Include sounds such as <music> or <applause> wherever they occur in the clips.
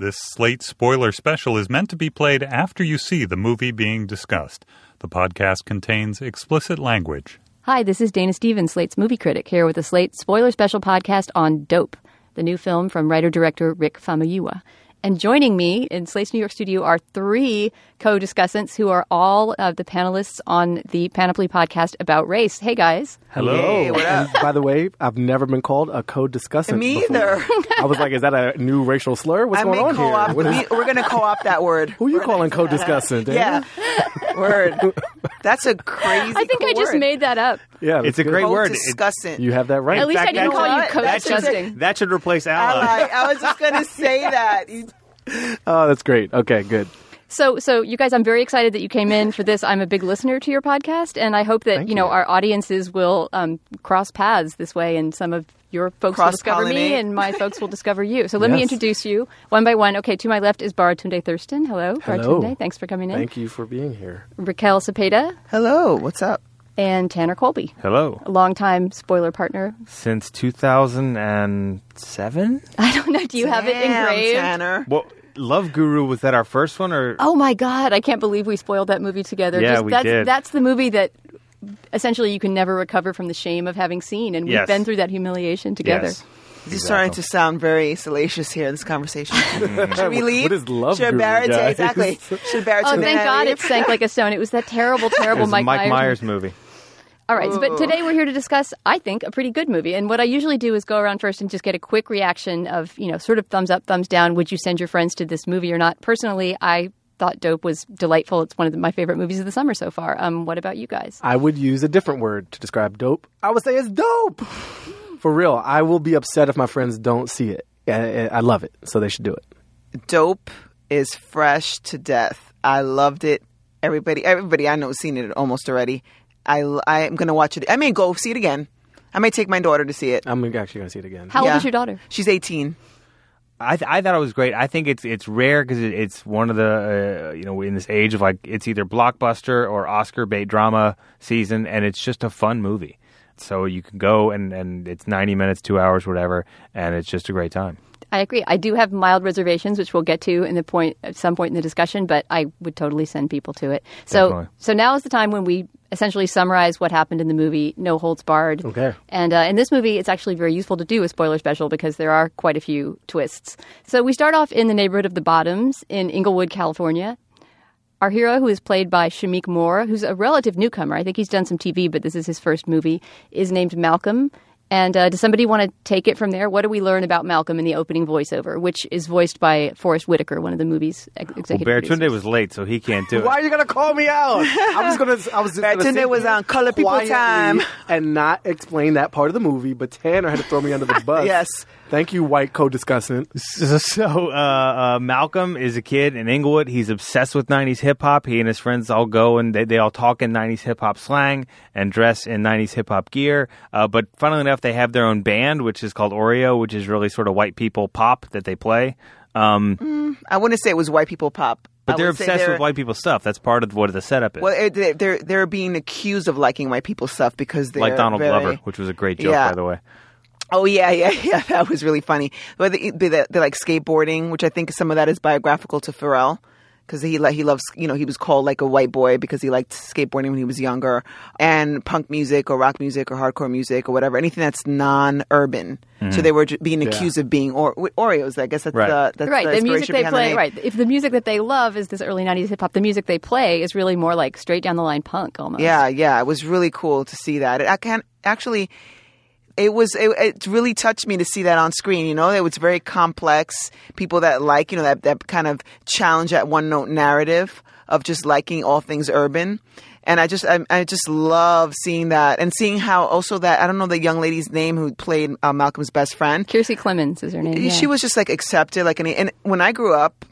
This Slate spoiler special is meant to be played after you see the movie being discussed. The podcast contains explicit language. Hi, this is Dana Stevens, Slate's movie critic, here with a Slate spoiler special podcast on Dope, the new film from writer director Rick Famuyiwa. And joining me in Slate's New York studio are three co-discussants who are all of the panelists on the Panoply podcast about race. Hey guys. Hello. Hey, what up? And by the way, I've never been called a co-discussant. Me before. either. I was like, is that a new racial slur? What's I going on co-opt. here? What is- we, are going to co-opt that word. who are you We're calling co-discussant? <laughs> Yeah, word. That's a crazy. Word. I think cool I just word. made that up. yeah, It's a great good. word. It- Co-discussant. You have that right. At least I didn't that- call you that- that should- co-disgusting. That should replace ally. Ally. I was just going to say that. You- oh, that's great. Okay, good. So, so you guys, I'm very excited that you came in for this. I'm a big listener to your podcast, and I hope that Thank you know you. our audiences will um, cross paths this way, and some of your folks will discover me, and my folks will discover you. So let me introduce you one by one. Okay, to my left is Baratunde Thurston. Hello, Hello. Baratunde. Thanks for coming in. Thank you for being here. Raquel Cepeda Hello. What's up? And Tanner Colby, Hello. a longtime spoiler partner. Since 2007? I don't know. Do you have it Damn, engraved? Tanner. Well, Love Guru, was that our first one? or Oh my God! I can't believe we spoiled that movie together. Yeah, Just, we that's, did. That's the movie that essentially you can never recover from the shame of having seen, and we've Yes. been through that humiliation together. Yes. This is starting to sound very salacious here in this conversation. <laughs> Should we leave? What is love Should guru, Barrett guys? exactly? Should Barrett Oh, thank God leave? it sank like a stone. It was that terrible, terrible It was a Mike, Mike Myers. Myers movie. All right, but today we're here to discuss, I think, a pretty good movie. And what I usually do is go around first and just get a quick reaction of, you know, sort of thumbs up, thumbs down. Would you send your friends to this movie or not? Personally, I thought Dope was delightful. It's one of the, my favorite movies of the summer so far. Um, what about you guys? I would use a different word to describe dope. I would say it's dope. For real, I will be upset if my friends don't see it. I, I love it, so they should do it. Dope is fresh to death. I loved it. Everybody, everybody I know has seen it almost already. I, I am going to watch it. I may go see it again. I may take my daughter to see it. I'm actually going to see it again. How Yeah. old is your daughter? She's 18. I, th- I thought it was great. I think it's it's rare because it, it's one of the uh, you know in this age of like it's either blockbuster or Oscar bait drama season, and it's just a fun movie. So you can go and and it's ninety minutes, two hours, whatever, and it's just a great time. I agree. I do have mild reservations, which we'll get to in the point at some point in the discussion, but I would totally send people to it. So, Definitely. so now is the time when we essentially summarize what happened in the movie, no holds barred. Okay. And uh, in this movie, it's actually very useful to do a spoiler special because there are quite a few twists. So we start off in the neighborhood of the Bottoms in Inglewood, California. Our hero, who is played by Shameik Moore, who's a relative newcomer, I think he's done some TV, but this is his first movie, is named Malcolm. And uh, does somebody want to take it from there? What do we learn about Malcolm in the opening voiceover, which is voiced by Forest Whitaker, one of the movie's ex- Well, executive Baratunde producers? was late, so he can't do it. Why are you gonna call me out? <laughs> I was gonna. I was just gonna Baratunde was on Color People quietly Time. <laughs> and not explain that part of the movie. But Tanner had to throw me under the <laughs> bus. Yes. Thank you, white co-discussant. So, so uh, uh, Malcolm is a kid in Inglewood. He's obsessed with 90s hip hop. He and his friends all go and they, they all talk in 90s hip hop slang and dress in 90s hip hop gear. Uh, but funnily enough, they have their own band, which is called Oreo, which is really sort of white people pop that they play. Um, I wouldn't say it was white people pop. but I they're obsessed they're- with white people stuff. That's part of what the setup is. Well, they- they're they're being accused of liking white people stuff because they're like Donald very- Glover, which was a great joke, Yeah. by the way. Oh yeah, <laughs> yeah, yeah. That was really funny. But they, they, they're like skateboarding, which I think some of that is biographical to Pharrell because he like he loves you know he was called like a white boy because he liked skateboarding when he was younger and punk music or rock music or hardcore music or whatever anything that's non-urban. So mm-hmm. they were being accused of being or- Oreos. I guess that's Right. the that's right, the, the music they behind the play. Right, if the music that they love is this early '90s hip hop, the music they play is really more like straight down the line punk almost. Yeah, yeah, it was really cool to see that. I can't actually. It was. It, it really touched me to see that on screen. You know, it was very complex. People that like, you know, that that kind of challenge that one note narrative of just liking all things urban. And I just, I, I just love seeing that and seeing how also that I don't know the young lady's name who played uh, Malcolm's best friend. Kiersey Clemons is her name. yeah. She was just like accepted, like any. And when I grew up,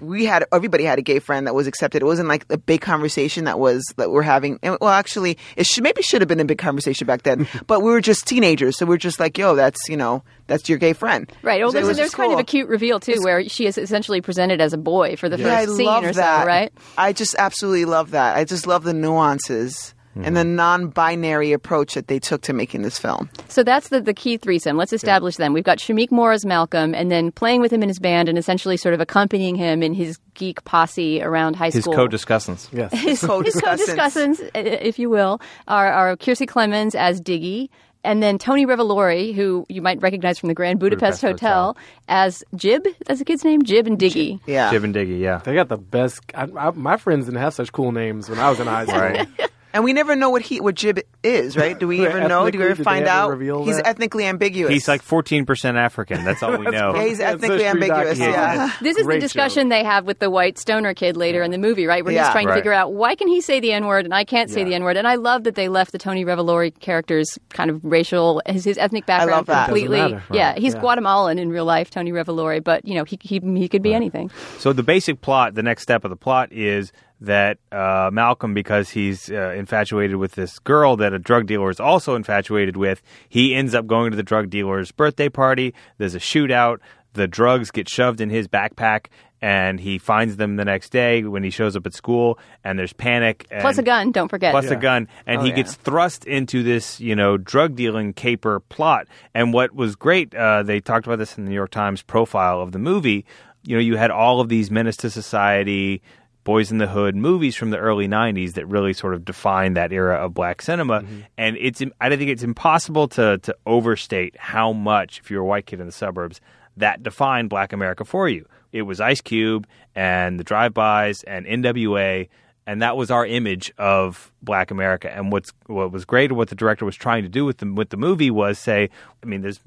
we had everybody had a gay friend that was accepted. It wasn't like a big conversation that was that we're having. and- Well, actually, it should maybe should have been a big conversation back then. <laughs> but we were just teenagers, so we are just like, yo, that's you know, that's your gay friend. Right. Well, So it there's, was there's just kind of a cute reveal too, where she is essentially presented as a boy for the Yeah, I first scene love or that. so. Right. I just absolutely love that. I just love the nuances and the non-binary approach that they took to making this film. So that's the, the key threesome. Let's establish them. We've got Shameik Moore as Malcolm, and then playing with him in his band and essentially sort of accompanying him in his geek posse around high school. His school. co-discussants. Yes. <laughs> his Co-discussants. his co-discussants, if you will, are, are Kiersey Clemons as Diggy, and then Tony Revolori, who you might recognize from the Grand Budapest, Budapest Hotel, as Jib. That's the kid's name, Jib and Diggy. Yeah. Jib and Diggy, yeah. They got the best. I, I, my friends didn't have such cool names when I was in high <laughs> school. Right. And we never know what he what Jib is, right? Do we <laughs> ever know? Do we ever find out? He's that? ethnically ambiguous. He's like 14% African. That's all we <laughs> know. yeah, he's ethnically ambiguous. documentary. Yeah. This is Great the discussion they have with the white stoner kid later in the movie, right? Where Yeah. he's trying to figure out why can he say the N word and I can't say Yeah. the N word. And I love that they left the Tony Revolori character's kind of racial, his, his ethnic background love that. completely. Doesn't. Yeah, he's Yeah. Guatemalan in real life, Tony Revolori, but you know he he, he could be anything. So the basic plot, the next step of the plot is that uh, Malcolm, because he's uh, infatuated with this girl that a drug dealer is also infatuated with, he ends up going to the drug dealer's birthday party. There's a shootout. The drugs get shoved in his backpack, and he finds them the next day when he shows up at school. And there's panic. And Plus a gun, don't forget. plus a gun, and Oh, he yeah. gets thrust into this, you know, drug dealing caper plot. And what was great, uh, they talked about this in the New York Times profile of the movie. You know, you had all of these menace to society, Boys in the Hood movies from the early '90s that really sort of defined that era of black cinema. Mm-hmm. And it's, I don't think it's impossible to to overstate how much, if you're a white kid in the suburbs, that defined Black America for you. It was Ice Cube and the drive-bys and NWA and that was our image of Black America. And what's what was great, what the director was trying to do with the with the movie was say, I mean, there's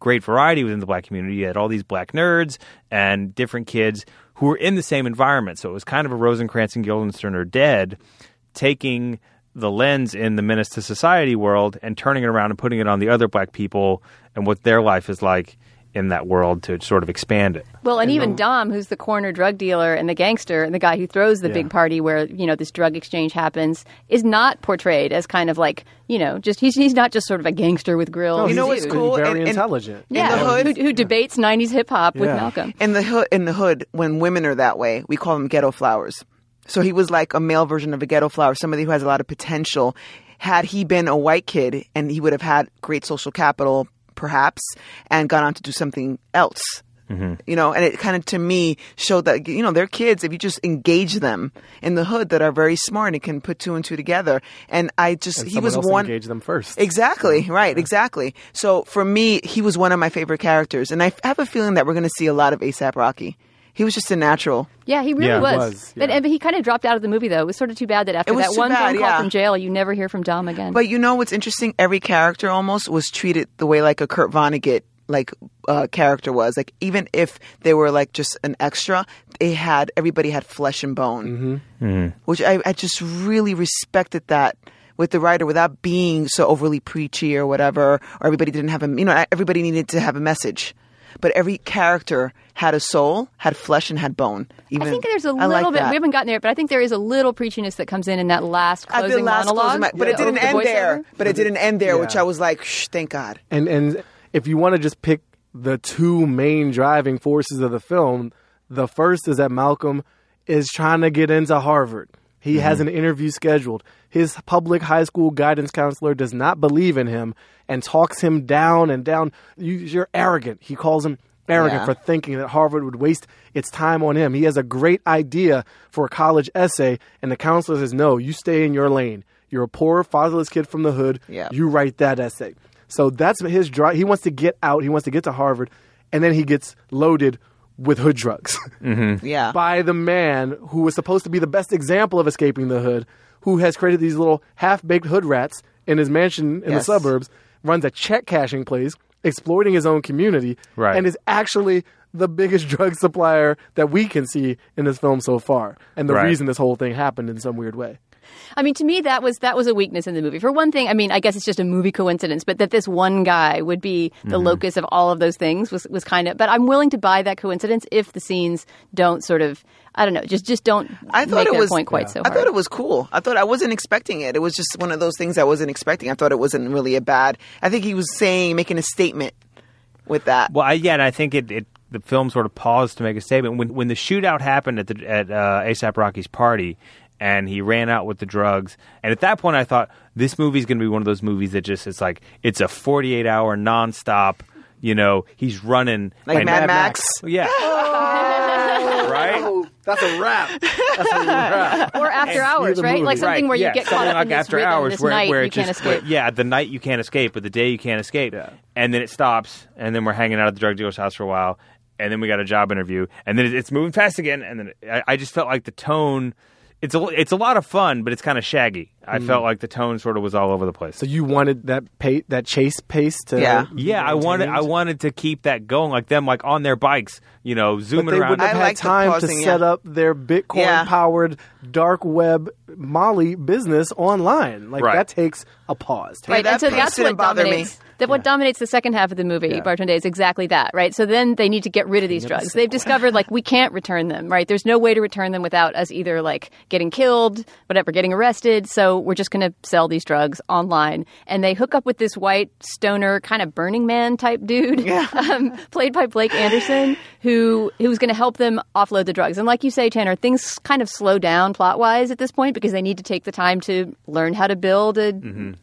great variety within the black community. You had all these black nerds and different kids who were in the same environment. So it was kind of a Rosencrantz and Guildenstern are dead, taking the lens in the menace to society world and turning it around and putting it on the other black people and what their life is like in that world to sort of expand it. Well, and even Dom, who's the corner drug dealer and the gangster and the guy who throws the Yeah. big party where you know this drug exchange happens, is not portrayed as kind of like you know just he's he's not just sort of a gangster with grills. No, You know he's what's dude. cool? Very And- and- intelligent. Yeah, the hood- who, who debates '90s hip hop with Malcolm. in the hood in the hood when women are that way we call them ghetto flowers so he was like a male version of a ghetto flower somebody who has a lot of potential had he been a white kid and he would have had great social capital perhaps and gone on to do something else mm-hmm. you know and it kind of to me showed that you know they're kids if you just engage them in the hood that are very smart and can put two and two together and i just And he was one engage them first. Exactly, right, exactly. So for me, he was one of my favorite characters, and I have a feeling that we're going to see a lot of ASAP Rocky. He was just a natural. Yeah, he really Yeah. was. Was, But, yeah. and, but he kind of dropped out of the movie though. It was sort of too bad that after It was that too one bad, phone call yeah. from jail, you never hear from Dom again. But you know what's interesting? Every character almost was treated the way like a Kurt Vonnegut like uh, character was. Like even if they were like just an extra, they had everybody had flesh and bone, mm-hmm. which I, I just really respected that with the writer without being so overly preachy or whatever. Or everybody didn't have a you know everybody needed to have a message. But every character had a soul, had flesh, and had bone. Even, I think there's a I little like bit. that. We haven't gotten there, but I think there is a little preachiness that comes in in that last closing the last monologue. closing, mo- but it the- didn't the end voiceover. there. But it didn't end there, Yeah. which I was like, Shh, thank God. And and if you want to just pick the two main driving forces of the film, the first is that Malcolm is trying to get into Harvard. He has mm-hmm. an interview scheduled. His public high school guidance counselor does not believe in him and talks him down and down. You, you're arrogant. He calls him arrogant Yeah. for thinking that Harvard would waste its time on him. He has a great idea for a college essay, and the counselor says, No, you stay in your lane. You're a poor, fatherless kid from the hood. Yeah. You write that essay. So that's his drive. He wants to get out. He wants to get to Harvard, and then he gets loaded with hood drugs <laughs> mm-hmm. Yeah. by the man who was supposed to be the best example of escaping the hood, who has created these little half-baked hood rats in his mansion in the suburbs, runs a check cashing place, exploiting his own community, Right. and is actually the biggest <laughs> drug supplier that we can see in this film so far, and the Right. reason this whole thing happened in some weird way. I mean, to me, that was that was a weakness in the movie. For one thing, I mean, I guess it's just a movie coincidence, but that this one guy would be the Mm-hmm. locus of all of those things was was kind of. But I'm willing to buy that coincidence if the scenes don't sort of, I don't know, just just don't I thought make it was point quite so I thought it was cool. I thought I wasn't expecting it. It was just one of those things I wasn't expecting. I thought it wasn't really a bad. I think he was saying making a statement with that. Well, I, yeah, and I think it, it the film sort of paused to make a statement when when the shootout happened at the at uh, ASAP Rocky's party, and he ran out with the drugs. And at that point, I thought this movie's going to be one of those movies that just it's like it's a 48 hour nonstop. You know, he's running Like and- Mad Max. Yeah. <laughs> Oh. right. Oh, that's a wrap. <laughs> That's a wrap. or after hours, the right? Like something right. where you yeah, get caught something up like in this after rhythm, hours this where, night where you it can't just escape. where- yeah, the night you can't escape, but the day you can't escape. And then it stops, and then we're hanging out at the drug dealer's house for a while, and then we got a job interview, and then it's moving fast again, and then I, I just felt like the tone. It's a it's a lot of fun, but it's kind of shaggy. I felt like the tone sort of was all over the place. So you wanted that pa- that chase pace to Yeah. yeah, I wanted I wanted to keep that going, like them, like on their bikes, you know, But zooming they around. wouldn't have I had like the time pausing, to set yeah. up their Bitcoin Yeah. powered dark web Molly business online. Like Right. that takes a pause. Yeah, Right, that and so that's didn't what bother me. dominates. That what dominates the second half of the movie, Yeah. Baratunde, is exactly that, right? So then they need to get rid of these drugs. They've discovered like we can't return them, right? There's no way to return them without us either like getting killed, whatever, getting arrested. So we're just going to sell these drugs online, and they hook up with this white stoner kind of Burning Man type dude, <laughs> um, played by Blake Anderson, who who's going to help them offload the drugs. And like you say, Tanner, things kind of slow down plot wise at this point because they need to take the time to learn how to build a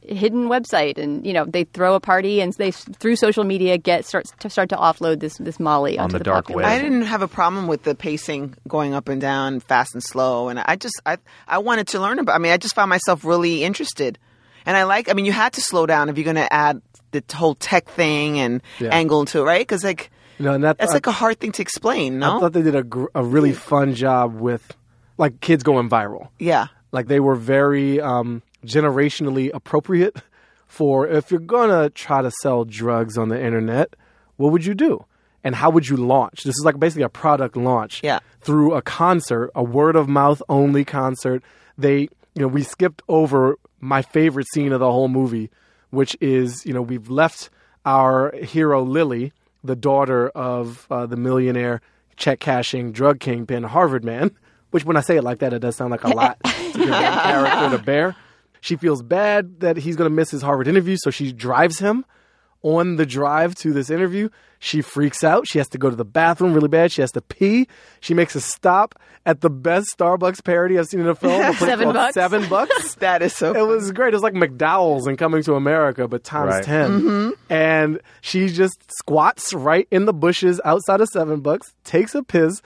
hidden website, and you know they throw a party and they through social media get start to start to offload this this Molly On onto the dark population. web. I didn't have a problem with the pacing going up and down, fast and slow, and I just I I wanted to learn about. I mean, I just found myself really interested, and I like. I mean, you had to slow down if you're going to add the whole tech thing and Yeah. angle into it, right? Because like and that, that's I- like a hard thing to explain. I thought they did a, gr- a really fun job with like kids going viral. yeah, Like they were very um, generationally appropriate <laughs> for if you're gonna try to sell drugs on the internet, what would you do? And how would you launch? This is like basically a product launch. Yeah. Through a concert, a word of mouth only concert. They, you know, we skipped over my favorite scene of the whole movie, which is, you know, we've left our hero Lily, the daughter of uh, the millionaire check cashing drug kingpin Harvard man. Which, when I say it like that, it does sound like a <laughs> lot to give character to bear. She feels bad that he's going to miss his Harvard interview, so she drives him on the drive to this interview. She freaks out. She has to go to the bathroom really bad. She has to pee. She makes a stop at the best Starbucks parody I've seen in a film. <laughs> a Seven bucks. Seven bucks. <laughs> that is so. It was great. It was like McDowell's and Coming to America, but times Right. 10. Mm-hmm. And she just squats right in the bushes outside of Seven Bucks, takes a piss,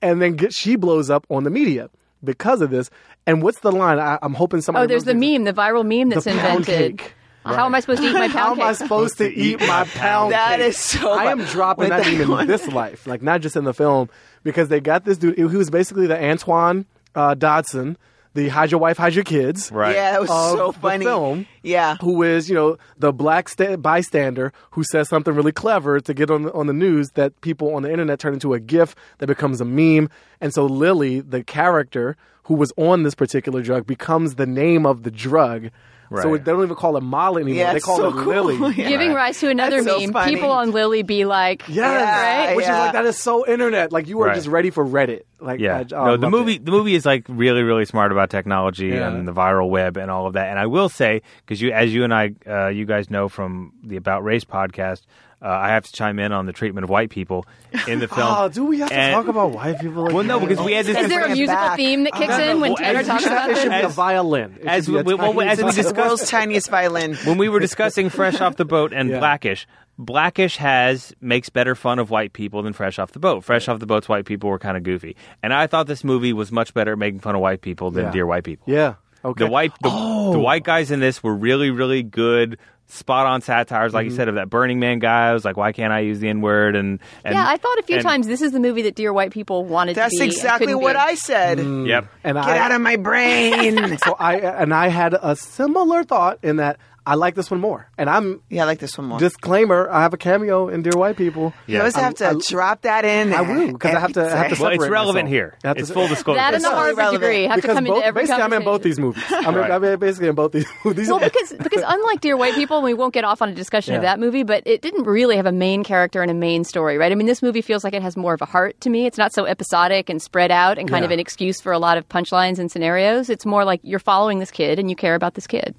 and then get, she blows up on the media because of this. And what's the line? I, I'm hoping somebody. Oh, there's the remembers meme, the viral meme that's The pound invented. cake. How am I supposed to eat my pound <laughs> How pound am I supposed to eat my pound That cake? is so I am bad. dropping With that that meme in this life, like not just in the film, because they got this dude. He was basically the Antoine uh, Dodson, the hide your wife, hide your kids. Right. Yeah, that was of so the funny. film. Yeah. who is you know the black sta- bystander who says something really clever to get on the, on the news that people on the internet turn into a gif that becomes a meme, and so Lily, the character who was on this particular drug, becomes the name of the drug. So Right. they don't even call it Molly anymore; Yeah, they call so it cool. Lily. Yeah. Giving rise to another That's meme. funny. People on Lily be like, Yes, Yeah, right? which is like that is so internet. Like you are Right. just ready for Reddit. Like Yeah. I, oh, no, the movie it. the movie is like really really smart about technology Yeah. and the viral web and all of that. And I will say because you as you and I uh, you guys know from the About Race podcast, uh, I have to chime in on the treatment of white people in the <laughs> film. Oh, do we have to talk about white people? Like Well, no, because we had this. Is there a musical back. theme that kicks in when well, Tanner as- talks it about should be a violin. It as should we- well, as we discussed- The world's tiniest violin. when we were discussing Fresh Off the Boat and Yeah. Blackish, Blackish has makes better fun of white people than Fresh Off the Boat. Fresh Off the Boat's white people were kind of goofy, and I thought this movie was much better at making fun of white people than Yeah. Dear White People. yeah. Okay. The white the, Oh. the white guys in this were really really good. Spot on satires, like you mm-hmm. said, of that Burning Man guy. I was like, why can't I use the N word? And, and yeah, I thought a few and- times this is the movie that dear white people wanted That's to be. and exactly what be. I said. Mm. Yep. and Get I, out of my brain. <laughs> so I and I had a similar thought in that I like this one more. And I'm yeah, I like this one more. disclaimer: I have a cameo in Dear White People. Yeah. you always have to I- drop that in. I will because I have to. I have to Well, it's relevant myself. here. I have to It's full disclosure. That and the so Harvard irrelevant. degree have to come both, into every basically I'm in both these movies. <laughs> I'm, in, I'm basically in both these movies. Well, because because <laughs> unlike Dear White People, we won't get off on a discussion of that movie, but it didn't really have a main character and a main story, right? I mean, this movie feels like it has more of a heart to me. It's not so episodic and spread out and kind of an excuse for a lot of punchlines and scenarios. It's more like you're following this kid and you care about this kid.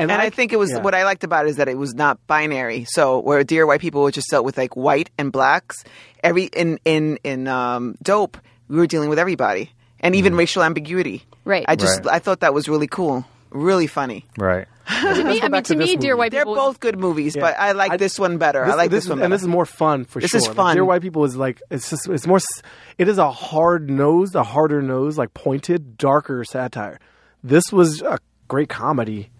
And I think it was yeah. what I liked about it is that it was not binary. So where dear white people were just dealt with like white and blacks, every in in in um, dope we were dealing with everybody. and even racial ambiguity. Right. I just Right. I thought that was really cool, really funny. Right. <laughs> To me, I mean, to to this me, Dear movie. White They're People. both good movies, Yeah. but I like I- this one better. I like this, is- one and this is more fun for This sure. is Like, fun. Dear White People is like it's just it's more. It is a hard nosed, a harder nose, like pointed, darker satire. This was a great comedy.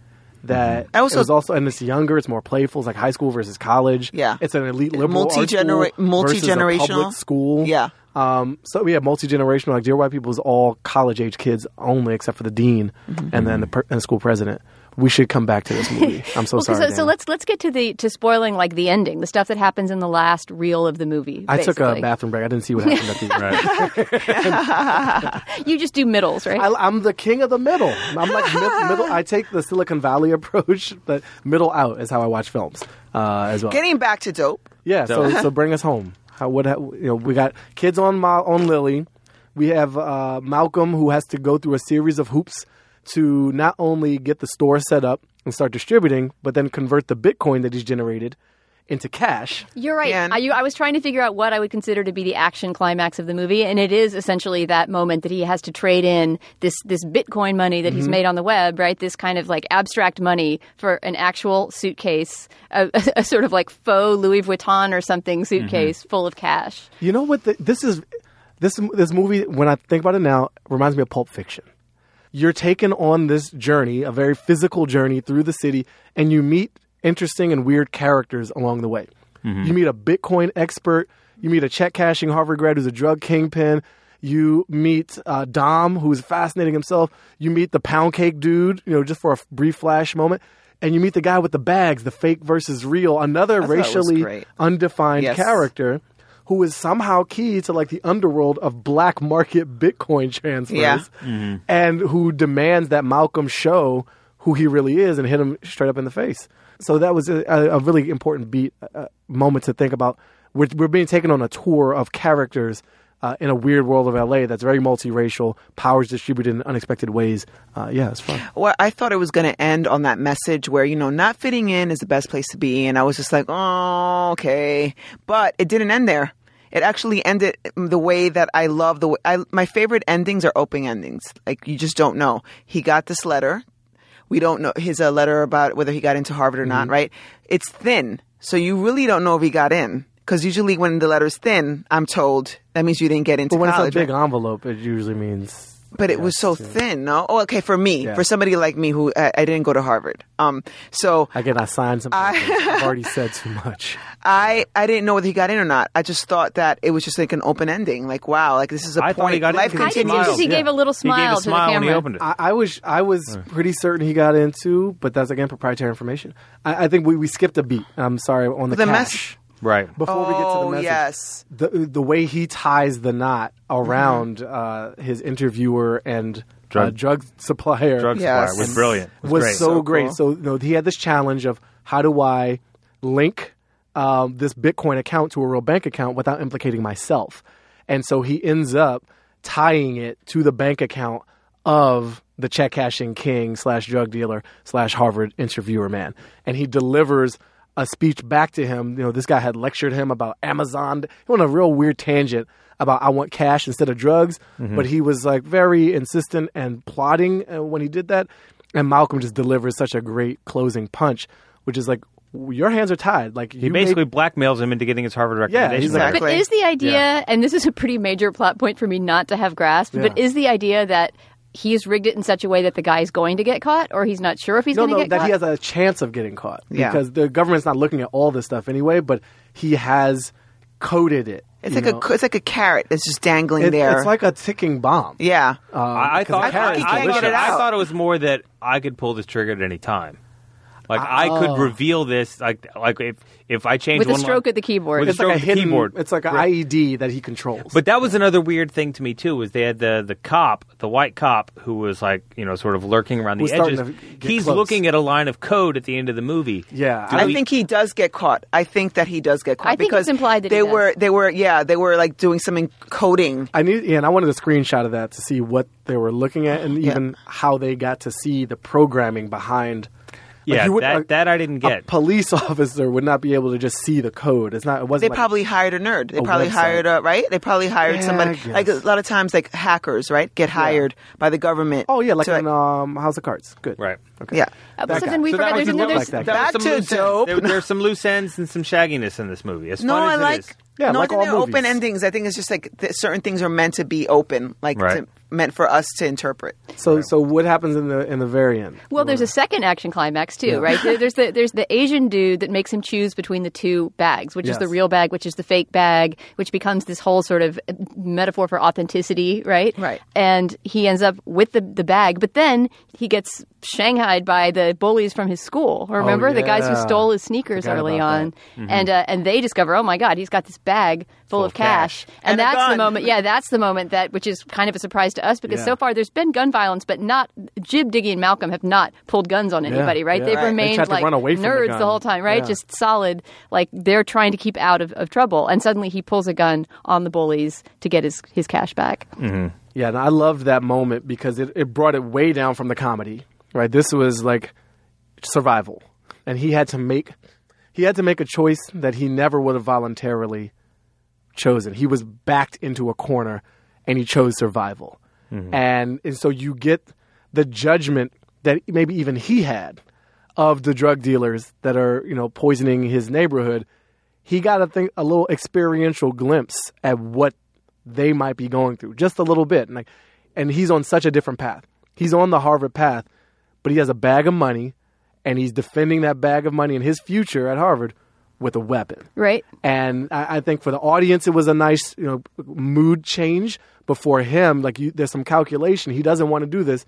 That I also- it was also and it's younger. It's more playful. It's like high school versus college. Yeah. it's an elite liberal Multi-genera- school versus a multi-generational. public school. Yeah. Um, so have multi generational. Like Dear White People is all college age kids only, except for the dean Mm-hmm. and then the, per- and the school president. We should come back to this movie. <laughs> I'm so Well, sorry. so, so let's let's get to the to spoiling like the ending, the stuff that happens in the last reel of the movie. I took a bathroom break. I didn't see what happened at the end. <laughs> You just do middles, right? I, I'm the king of the middle. I'm like mid, middle. I take the Silicon Valley <laughs> approach, but middle out is how I watch films uh, as well. Getting back to dope. yeah, so so bring us home. How what you know? We got kids on Ma- on Lily. We have uh, Malcolm who has to go through a series of hoops to not only get the store set up and start distributing, but then convert the Bitcoin that he's generated into cash. You're right. And- I, you, I was trying to figure out what I would consider to be the action climax of the movie, and it is essentially that moment that he has to trade in this this Bitcoin money that he's Mm-hmm. made on the web, right? This kind of like abstract money for an actual suitcase, a, <laughs> a, sort of like faux Louis Vuitton or something suitcase full of cash. You know what? The, this is this this movie. When I think about it now, reminds me of Pulp Fiction. You're taken on this journey, a very physical journey through the city, and you meet interesting and weird characters along the way. You meet a Bitcoin expert. You meet a check cashing Harvard grad who's a drug kingpin. You meet uh, Dom, who's fascinating himself. You meet the pound cake dude, you know, just for a f- brief flash moment. And you meet the guy with the bags, the fake versus real, another thought it was racially undefined Yes. character who is somehow key to like the underworld of black market Bitcoin transfers, Yeah. and who demands that Malcolm show who he really is and hit him straight up in the face. So that was a, a really important beat uh, moment to think about. We're, we're being taken on a tour of characters uh, in a weird world of LA that's very multiracial, powers distributed in unexpected ways. Uh, yeah, it's fun. Well, I thought it was going to end on that message where, you know, not fitting in is the best place to be. And I was just like, oh, okay. But it didn't end there. It actually ended the way that I love the way. I, my favorite endings are open endings. Like, you just don't know. He got this letter. We don't know his uh, letter about whether he got into Harvard or not, right? It's thin. So you really don't know if he got in. Because usually when the letter's thin, I'm told that means you didn't get into But when college. it's a big right? envelop, it usually means. But it was so thin. No, oh, okay. For me, Yeah. for somebody like me who I, I didn't go to Harvard, um, so Again, I signed some. papers. I've already <laughs> said too much. I I didn't know whether he got in or not. I just thought that it was just like an open ending. Like, wow, like this is a I point. thought he got in Life because I he did because he gave a little He gave smile a to smile the when he camera. opened it. I, I was I was pretty certain he got into, but that's again proprietary information. I, I think we, we skipped a beat. I'm sorry on the, The cash. mess- Right. Before we get to the Oh message, yes, the the way he ties the knot around uh, his interviewer and drug, Drug- uh, drug supplier Drug Yes. supplier was brilliant. It was great. so, So great. cool. So you know, he had this challenge of how do I link um, this Bitcoin account to a real bank account without implicating myself, and so he ends up tying it to the bank account of the check cashing king slash drug dealer slash Harvard interviewer man, and he delivers a speech back to him. You know, this guy had lectured him about Amazon. He went on a real weird tangent about I want cash instead of drugs, but he was like very insistent and plotting uh, when he did that. And Malcolm just delivers such a great closing punch, which is like your hands are tied. Like He basically blackmails him into getting his Harvard recommendation. he's like- letter. But is the idea, Yeah. and this is a pretty major plot point for me not to have grasped, but is the idea that he's rigged it in such a way that the guy's going to get caught, or he's not sure if he's no, going to no, get that caught? he has a chance of getting caught Yeah. because the government's not looking at all this stuff anyway. But he has coded it. it's like know? a it's like a carrot that's just dangling It- there. It's like a ticking bomb. yeah, Um, I, I 'cause thought the carrot I, is I thought it I thought it was more that I could pull this trigger at any time. Like ah, I Oh. could reveal this. Like like if if I change With a stroke line- of the keyboard. With a It's like a of the hidden. keyboard. It's like an Right. IED that he controls. But that was another weird thing to me too. Was they had the the cop, the white cop, who was like you know sort of lurking around the Was starting edges. to get He's close. looking at a line of code at the end of the movie. Yeah, Do I we- think he does get caught. I think that he does get caught I think because it's implied that he they does. were they were yeah they were like doing some encoding. I need, yeah, and I wanted a screenshot of that to see what they were looking at, and Yeah. even how they got to see the programming behind Like, Yeah, you would- that, a- that I didn't get A police <laughs> officer would not be able to just see the code. It's not. It wasn't. like- probably hired a nerd. They a probably website. hired a right. They probably hired Yeah, somebody. Like a lot of times, like hackers, right, get hired by the government. Oh yeah, like to, in um, House of Cards. Good. Right. Okay. yeah. Uh, That so then we So that forgot was there's a another. look like that guy. Back to some loose dope. There, there's some loose ends and some shagginess in this movie. As No, fun I as like. is. Yeah, no, like I think all they're open endings. I think it's just like th- certain things are meant to be open, like Right. to, meant for us to interpret. So so what happens in the in the very end? Well, there's a second action climax too, right? There- There's the <laughs> there's the Asian dude that makes him choose between the two bags, which is the real bag, which is the fake bag, which becomes this whole sort of metaphor for authenticity, right? Right. And he ends up with the the bag, but then he gets shanghaied by the bullies from his school. Remember the guys who stole his sneakers Forgot early about on, and uh, and they discover, oh my god, he's got this bag full, of of cash. cash, and, And that's the moment. Yeah, that's the moment that which is kind of a surprise to us because Yeah. so far there's been gun violence, but not Jib, Diggy, and Malcolm have not pulled guns on anybody, right? yeah. They've Right. Remained to like from the nerds the, whole time, right? Yeah. Just solid, like they're trying to keep out of, of trouble, and suddenly he pulls a gun on the bullies to get his his cash back. Mm-hmm. Yeah, and I loved that moment because it, it brought it way down from the comedy. Right, this was like survival, and he had to make he had to make a choice that he never would have voluntarily chosen. He was backed into a corner, and he chose survival, mm-hmm. and and so you get the judgment that maybe even he had of the drug dealers that are you know poisoning his neighborhood. He got a think a little experiential glimpse at what they might be going through, just a little bit. And like, and he's on such a different path. He's on the Harvard path, but he has a bag of money, and he's defending that bag of money and his future at Harvard with a weapon. Right. And I, I think for the audience, it was a nice, you know, mood change. But for him, like, you, there's some calculation. He doesn't want to do this,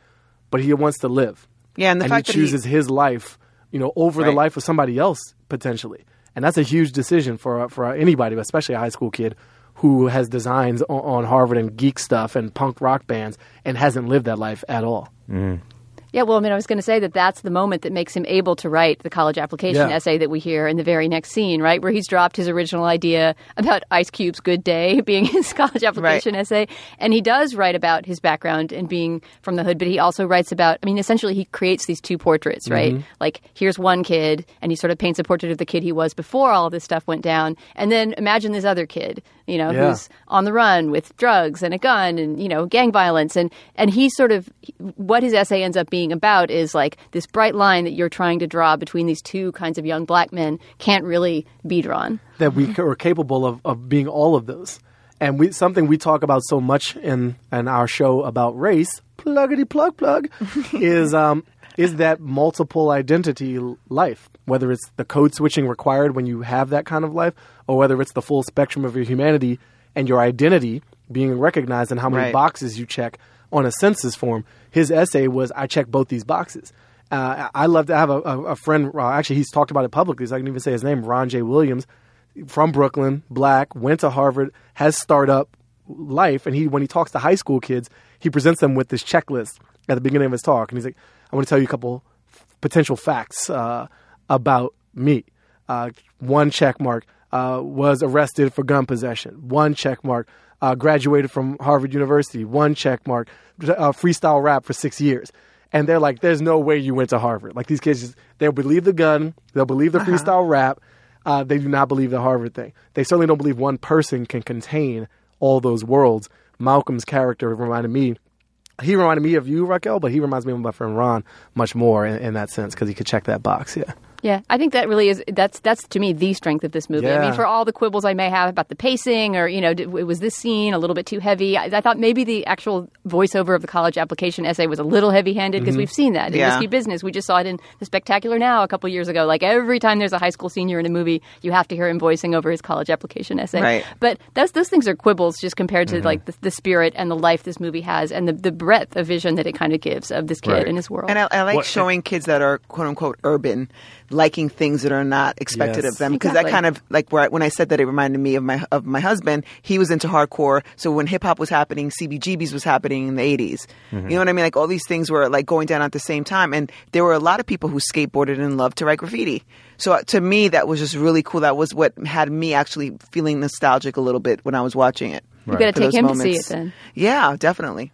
but he wants to live. Yeah, and the fact he that he- chooses his life, you know, over the life of somebody else potentially. And that's a huge decision for for anybody, especially a high school kid who has designs on, on Harvard and geek stuff and punk rock bands and hasn't lived that life at all. Mm-hmm. Yeah, well, I mean, I was going to say that that's the moment that makes him able to write the college application Yeah. essay that we hear in the very next scene, right? Where he's dropped his original idea about Ice Cube's Good Day <laughs> being his college application essay. And he does write about his background and being from the hood, but he also writes about, I mean, essentially he creates these two portraits, right? Mm-hmm. Like, here's one kid, and he sort of paints a portrait of the kid he was before all of this stuff went down. And then imagine this other kid, you know, Yeah. who's on the run with drugs and a gun and you know gang violence and and he sort of what his essay ends up being about is like this bright line that you're trying to draw between these two kinds of young black men can't really be drawn that we are capable of, of being all of those. And we something we talk about so much in in our show about race, pluggity plug plug, <laughs> is um is that multiple identity life. Whether it's the code switching required when you have that kind of life, or whether it's the full spectrum of your humanity and your identity being recognized and how many Right. boxes you check on a census form. His essay was, "I check both these boxes." Uh, I love to have a, a, a friend. Uh, actually, he's talked about it publicly, so I can even say his name. Ron J. Williams, from Brooklyn, black, went to Harvard, has startup life, and he when he talks to high school kids, he presents them with this checklist at the beginning of his talk, and he's like, "I want to tell you a couple potential facts uh, about me. Uh, one check mark uh, was arrested for gun possession. One check mark uh, graduated from Harvard University. One check mark uh, freestyle rap for six years. And they're like, "There's no way you went to Harvard." Like these kids, just, they'll believe the gun, they'll believe the freestyle rap. Uh, they do not believe the Harvard thing. They certainly don't believe one person can contain all those worlds. Malcolm's character reminded me he reminded me of you, Raquel, but he reminds me of my friend Ron much more in, in that sense because he could check that box. Yeah. Yeah, I think that really is that's that's to me the strength of this movie. I mean, for all the quibbles I may have about the pacing, or you know, did, was this scene a little bit too heavy? I, I thought maybe the actual voiceover of the college application essay was a little heavy-handed because mm-hmm. we've seen that in Yeah. Risky Business. We just saw it in The Spectacular Now a couple years ago. Like every time there's a high school senior in a movie, you have to hear him voicing over his college application essay. Right. But those those things are quibbles just compared to mm-hmm. like the, the spirit and the life this movie has and the, the breadth of vision that it kind of gives of this kid Right. and his world. And I, I like What- showing kids that are quote unquote urban liking things that are not expected Yes. of them because that kind of like where I, when I said that it reminded me of my of my husband. He was into hardcore, so when hip hop was happening, CBGBs was happening in the 80s. You know what I mean? Like all these things were like going down at the same time, and there were a lot of people who skateboarded and loved to write graffiti. So uh, to me, that was just really cool. That was what had me actually feeling nostalgic a little bit when I was watching it. you got to take those him to see it then. Yeah, definitely.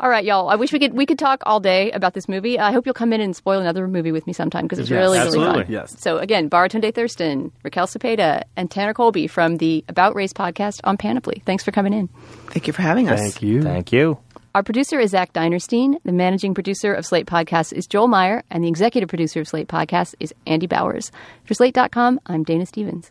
All right, y'all. I wish we could we could talk all day about this movie. I hope you'll come in and spoil another movie with me sometime because it's Yes. really really fun. Yes. So again, Baratunde Thurston, Raquel Cepeda, and Tanner Colby from the About Race podcast on Panoply. Thanks for coming in. Thank you for having us. Thank you. Thank you. Our producer is Zach Dinerstein. The managing producer of Slate Podcasts is Joel Meyer, and the executive producer of Slate Podcasts is Andy Bowers. For Slate.com, I'm Dana Stevens.